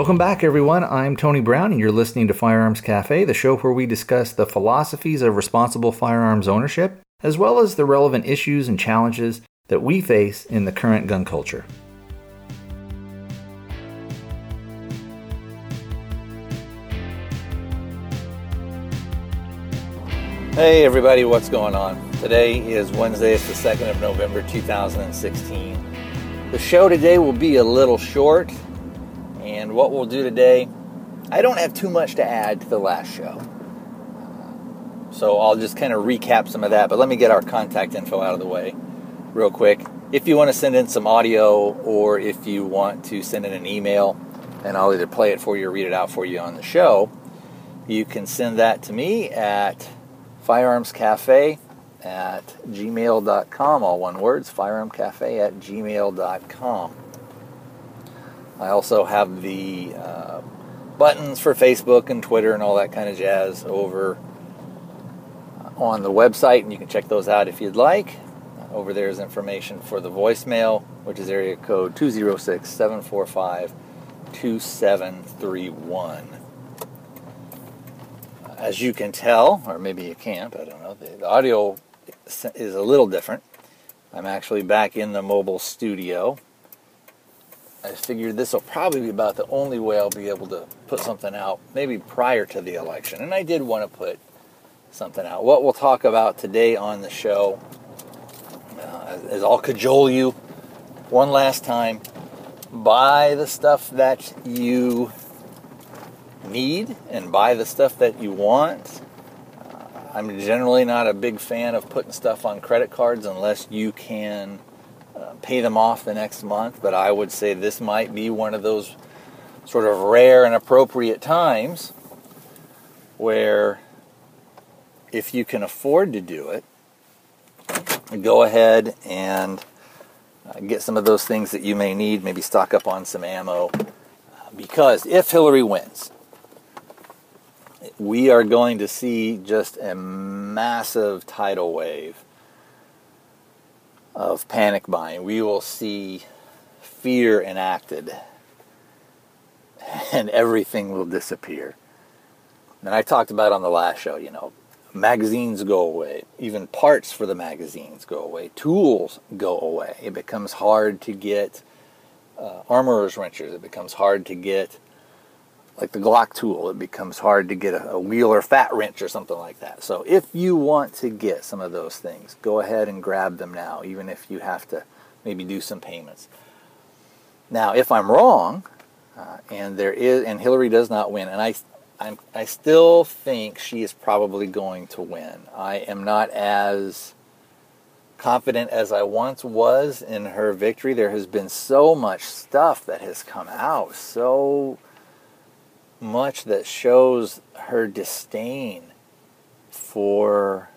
Welcome back, everyone. I'm Tony Brown, and you're listening to Firearms Cafe, the show where we discuss the philosophies of responsible firearms ownership, as well as the relevant issues and challenges that we face in the current gun culture. Hey everybody, what's going on? Today is Wednesday, it's the 2nd of November 2016. The show today will be a little short, and what we'll do today, I don't have too much to add to the last show. So I'll just kind of recap some of that, but let me get our contact info out of the way real quick. If you want to send in some audio or if you want to send in an email, and I'll either play it for you or read it out for you on the show, you can send that to me at firearmscafe at gmail.com, all one words, firearmcafe at gmail.com. I also have the uh, buttons for Facebook and Twitter and all that kind of jazz over on the website, and you can check those out if you'd like. Over there is information for the voicemail, which is area code 206 745 2731. As you can tell, or maybe you can't, I don't know, the, the audio is a little different. I'm actually back in the mobile studio. I figured this will probably be about the only way I'll be able to put something out, maybe prior to the election. And I did want to put something out. What we'll talk about today on the show uh, is I'll cajole you one last time. Buy the stuff that you need and buy the stuff that you want. Uh, I'm generally not a big fan of putting stuff on credit cards unless you can uh, pay them off the next month, but I would say this might be one of those sort of rare and appropriate times where if you can afford to do it, go ahead and uh, get some of those things that you may need, maybe stock up on some ammo. Because if Hillary wins, we are going to see just a massive tidal wave of panic buying. We will see fear enacted and everything will disappear. And I talked about on the last show, you know, magazines go away, even parts for the magazines go away, tools go away. It becomes hard to get uh, armorer's wrenches, it becomes hard to get like the Glock tool, it becomes hard to get a, a Wheeler fat wrench or something like that. So if you want to get some of those things, go ahead and grab them now, even if you have to maybe do some payments. Now, if I'm wrong, uh, and there is, and Hillary does not win, and I, I'm, I still think she is probably going to win. I am not as confident as I once was in her victory. There has been so much stuff that has come out, so much that shows her disdain for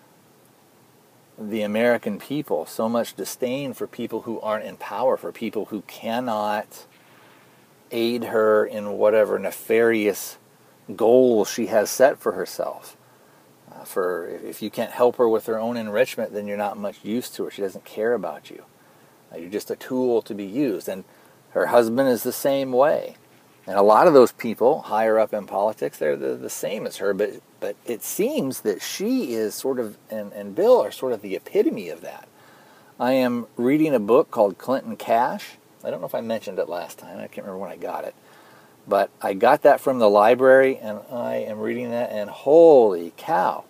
the American people, so much disdain for people who aren't in power, for people who cannot aid her in whatever nefarious goal she has set for herself. Uh, for if you can't help her with her own enrichment, then you're not much use to her. She doesn't care about you. Uh, you're just a tool to be used. And her husband is the same way. And a lot of those people higher up in politics, they're the, the same as her, but but it seems that she is sort of and, and Bill are sort of the epitome of that. I am reading a book called Clinton Cash. I don't know if I mentioned it last time. I can't remember when I got it. But I got that from the library and I am reading that and holy cow.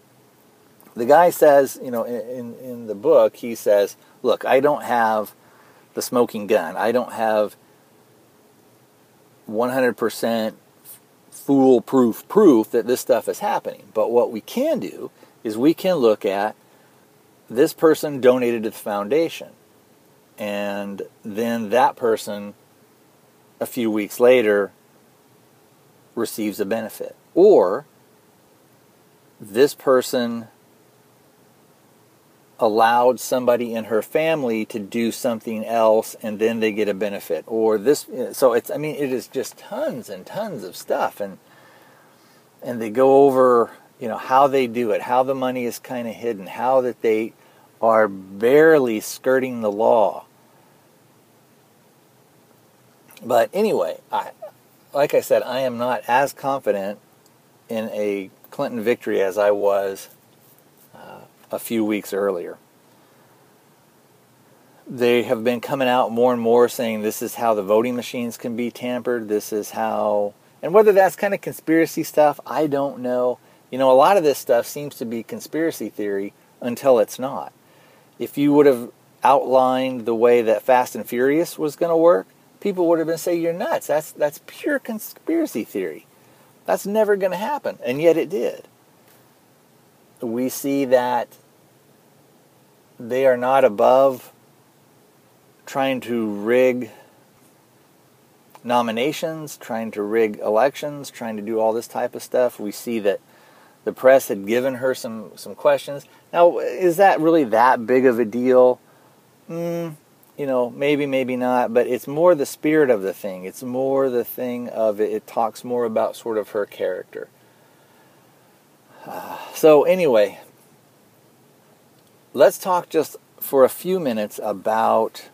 The guy says, you know, in, in the book, he says, look, I don't have the smoking gun. I don't have 100% foolproof proof that this stuff is happening. But what we can do is we can look at this person donated to the foundation. And then that person, a few weeks later, receives a benefit. Or this person allowed somebody in her family to do something else and then they get a benefit. Or this so it's i mean it is just tons and tons of stuff and and they go over you know how they do it how the money is kind of hidden how that they are barely skirting the law. But anyway i like I said, I am not as confident in a Clinton victory as I was a few weeks earlier. They have been coming out more and more saying this is how the voting machines can be tampered. This is how, and whether that's kind of conspiracy stuff, I don't know. You know, a lot of this stuff seems to be conspiracy theory until it's not. If you would have outlined the way that Fast and Furious was going to work, people would have been saying you're nuts. That's that's pure conspiracy theory. That's never going to happen, and yet it did. We see that they are not above trying to rig nominations, trying to rig elections, trying to do all this type of stuff. We see that the press had given her some some questions. Now, is that really that big of a deal? Mm, you know, maybe, maybe not, but it's more the spirit of the thing. It's more the thing of it. It talks more about sort of her character. So, anyway, let's talk just for a few minutes about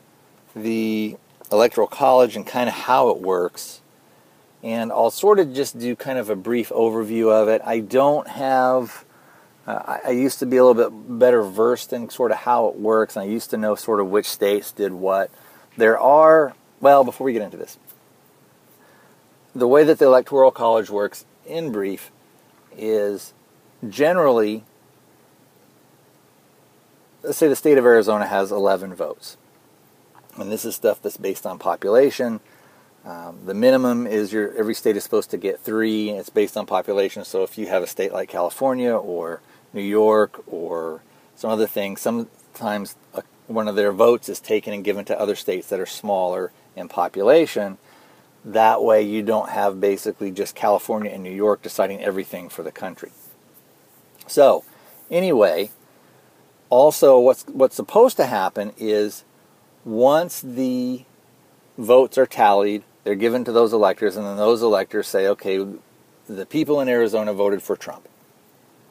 the Electoral College and kind of how it works. And I'll sort of just do kind of a brief overview of it. I don't have uh, I, I, used to be a little bit better versed in sort of how it works, and I used to know sort of which states did what. There are, well, before we get into this, the way that the Electoral College works, in brief, is generally, let's say the state of Arizona has 11 votes. And this is stuff that's based on population. Um, the minimum is your every state is supposed to get three. It's based on population. So if you have a state like California or New York or some other thing, sometimes a, one of their votes is taken and given to other states that are smaller in population. That way, you don't have basically just California and New York deciding everything for the country. So, anyway, also what's what's supposed to happen is once the votes are tallied, they're given to those electors, and then those electors say, okay, the people in Arizona voted for Trump.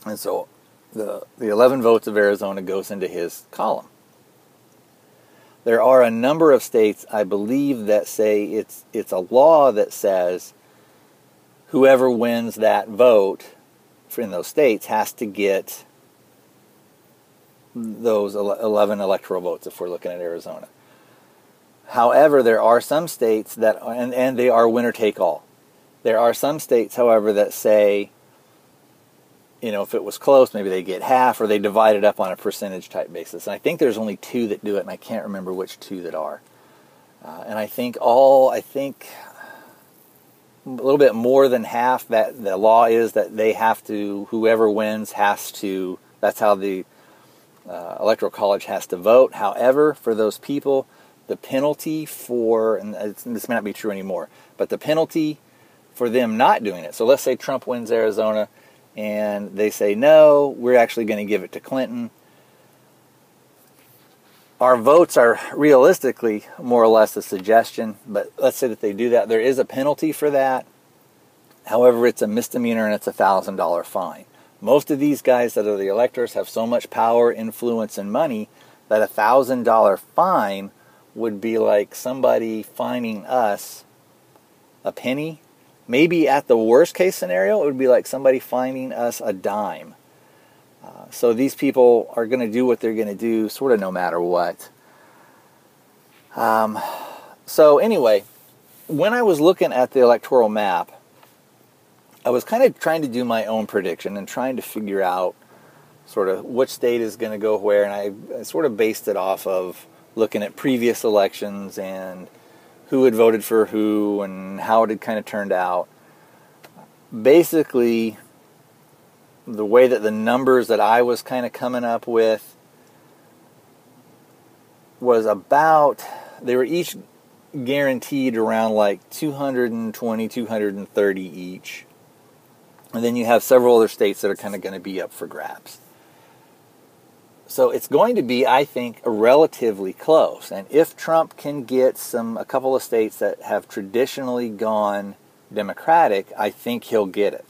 And so the, the 11 votes of Arizona goes into his column. There are a number of states, I believe, that say it's, it's a law that says whoever wins that vote in those states has to get those 11 electoral votes if we're looking at Arizona. However, there are some states that, and, and they are winner take all. There are some states, however, that say you know, if it was close, maybe they get half, or they divide it up on a percentage type basis. And I think there's only two that do it, and I can't remember which two that are. Uh, and I think all, I think a little bit more than half that the law is that they have to, whoever wins has to, that's how the uh, electoral college has to vote. However, for those people, the penalty for, and this may not be true anymore, but the penalty for them not doing it. So let's say Trump wins Arizona and they say, no, we're actually going to give it to Clinton. Our votes are realistically more or less a suggestion, but let's say that they do that. There is a penalty for that. However, it's a misdemeanor and it's a $1,000 fine. Most of these guys that are the electors have so much power, influence, and money that a $1,000 fine would be like somebody fining us a penny Maybe at the worst case scenario, it would be like somebody finding us a dime. Uh, so these people are going to do what they're going to do, sort of no matter what. Um, so anyway, when I was looking at the electoral map, I was kind of trying to do my own prediction and trying to figure out sort of which state is going to go where, and I, I sort of based it off of looking at previous elections and who had voted for who and how it had kind of turned out. Basically, the way that the numbers that I was kind of coming up with was about, they were each guaranteed around like 220, 230 each. And then you have several other states that are kind of going to be up for grabs. So it's going to be, I think, relatively close. And if Trump can get some a couple of states that have traditionally gone Democratic, I think he'll get it.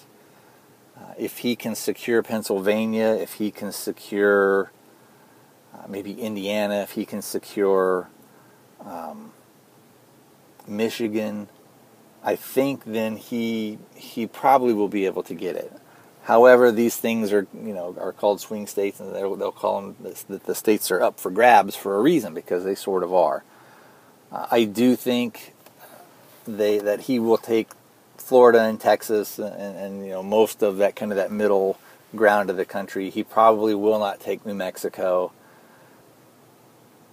Uh, if he can secure Pennsylvania, if he can secure uh, maybe Indiana, if he can secure um, Michigan, I think then he he probably will be able to get it. However, these things are you know are called swing states, and they'll call them that the states are up for grabs for a reason because they sort of are. Uh, I do think they that he will take Florida and Texas and, and you know most of that kind of that middle ground of the country. He probably will not take New Mexico.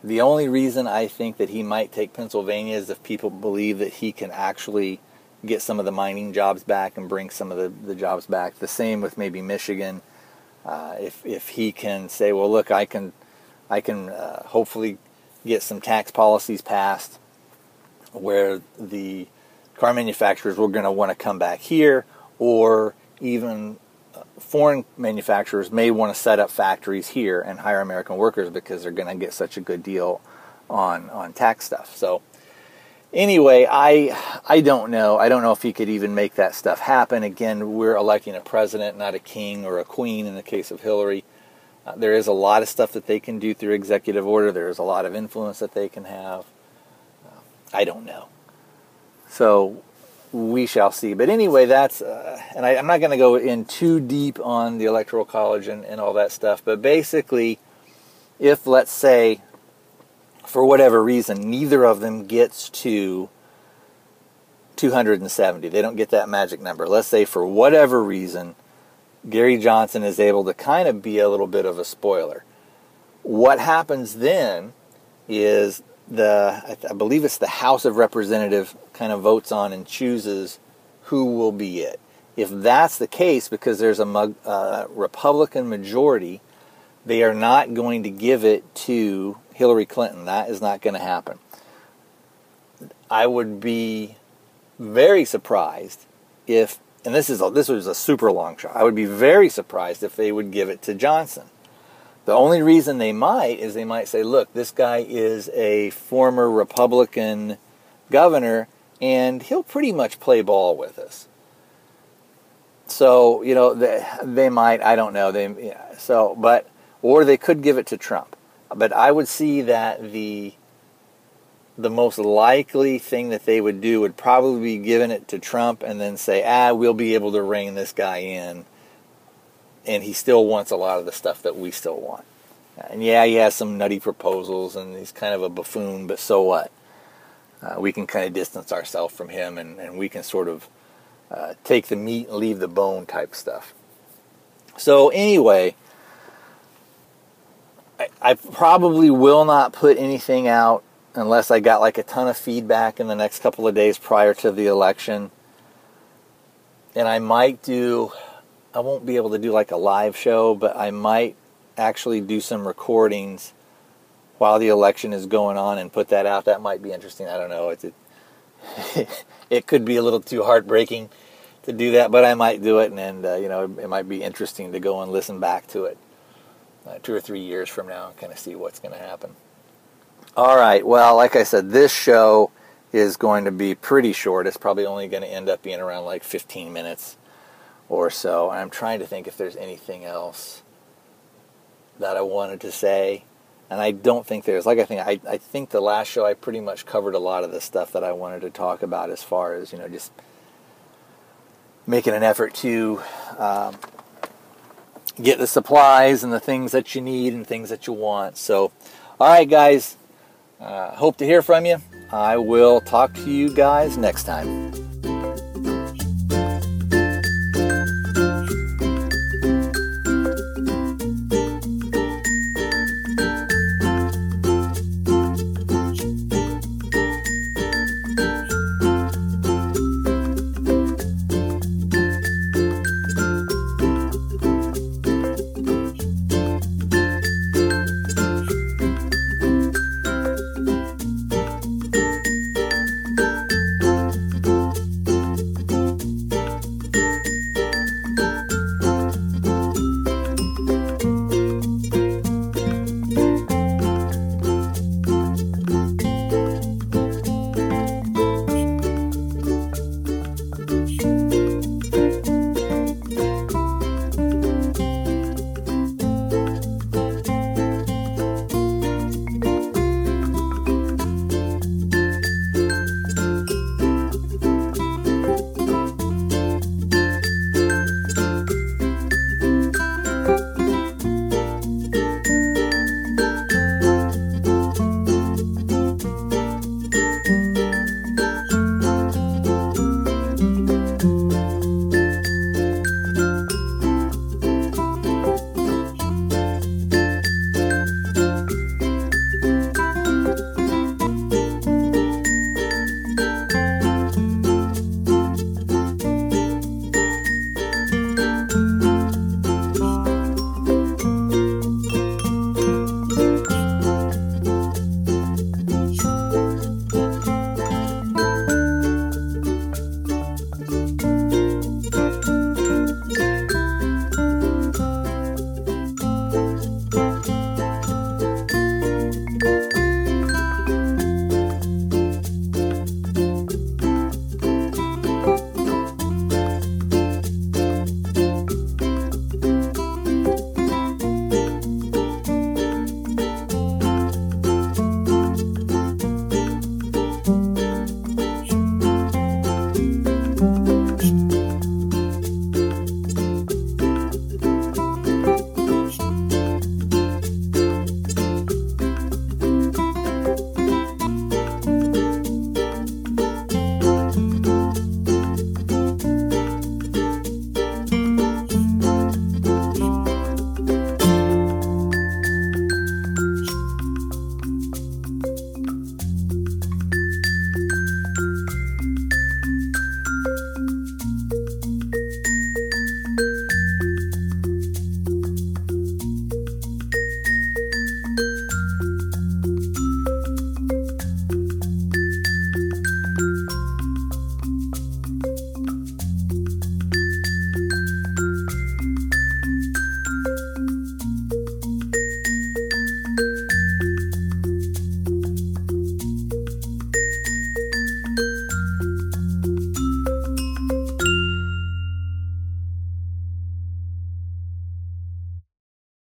The only reason I think that he might take Pennsylvania is if people believe that he can actually get some of the mining jobs back and bring some of the, the jobs back. The same with maybe Michigan. Uh, if if he can say, well, look, I can I can uh, hopefully get some tax policies passed where the car manufacturers were going to want to come back here, or even uh, foreign manufacturers may want to set up factories here and hire American workers because they're going to get such a good deal on on tax stuff. So anyway, I I don't know. I don't know if he could even make that stuff happen. Again, we're electing a president, not a king or a queen in the case of Hillary. Uh, there is a lot of stuff that they can do through executive order. There is a lot of influence that they can have. Uh, I don't know. So we shall see. But anyway, that's, uh, and I, am not going to go in too deep on the Electoral College and, and all that stuff. But basically, if let's say for whatever reason, neither of them gets to 270. They don't get that magic number. Let's say for whatever reason, Gary Johnson is able to kind of be a little bit of a spoiler. What happens then is the, I believe it's the House of Representatives kind of votes on and chooses who will be it. If that's the case, because there's a uh, Republican majority, they are not going to give it to Hillary Clinton. That is not going to happen. I would be very surprised if, and this is a, this was a super long shot. I would be very surprised if they would give it to Johnson. The only reason they might is they might say, "Look, this guy is a former Republican governor, and he'll pretty much play ball with us." So you know they, they might. I don't know. They yeah, so but or they could give it to Trump. But I would see that the the most likely thing that they would do would probably be giving it to Trump and then say, ah, we'll be able to rein this guy in. And he still wants a lot of the stuff that we still want. And yeah, he has some nutty proposals and he's kind of a buffoon, but so what? Uh, we can kind of distance ourselves from him and, and we can sort of uh, take the meat and leave the bone type stuff. So, anyway, I, I probably will not put anything out unless I got like a ton of feedback in the next couple of days prior to the election. And I might do, I won't be able to do like a live show, but I might actually do some recordings while the election is going on and put that out. That might be interesting. I don't know. It's, it, it could be a little too heartbreaking to do that, but I might do it, and, and uh, you know, it might be interesting to go and listen back to it uh, two or three years from now and kind of see what's going to happen. All right. Well, like I said, this show is going to be pretty short. It's probably only going to end up being around like 15 minutes or so. And I'm trying to think if there's anything else that I wanted to say. And I don't think there's. Like I think I, I think the last show I pretty much covered a lot of the stuff that I wanted to talk about as far as you know just making an effort to um, get the supplies and the things that you need and things that you want. So, all right, guys, uh, hope to hear from you. I will talk to you guys next time.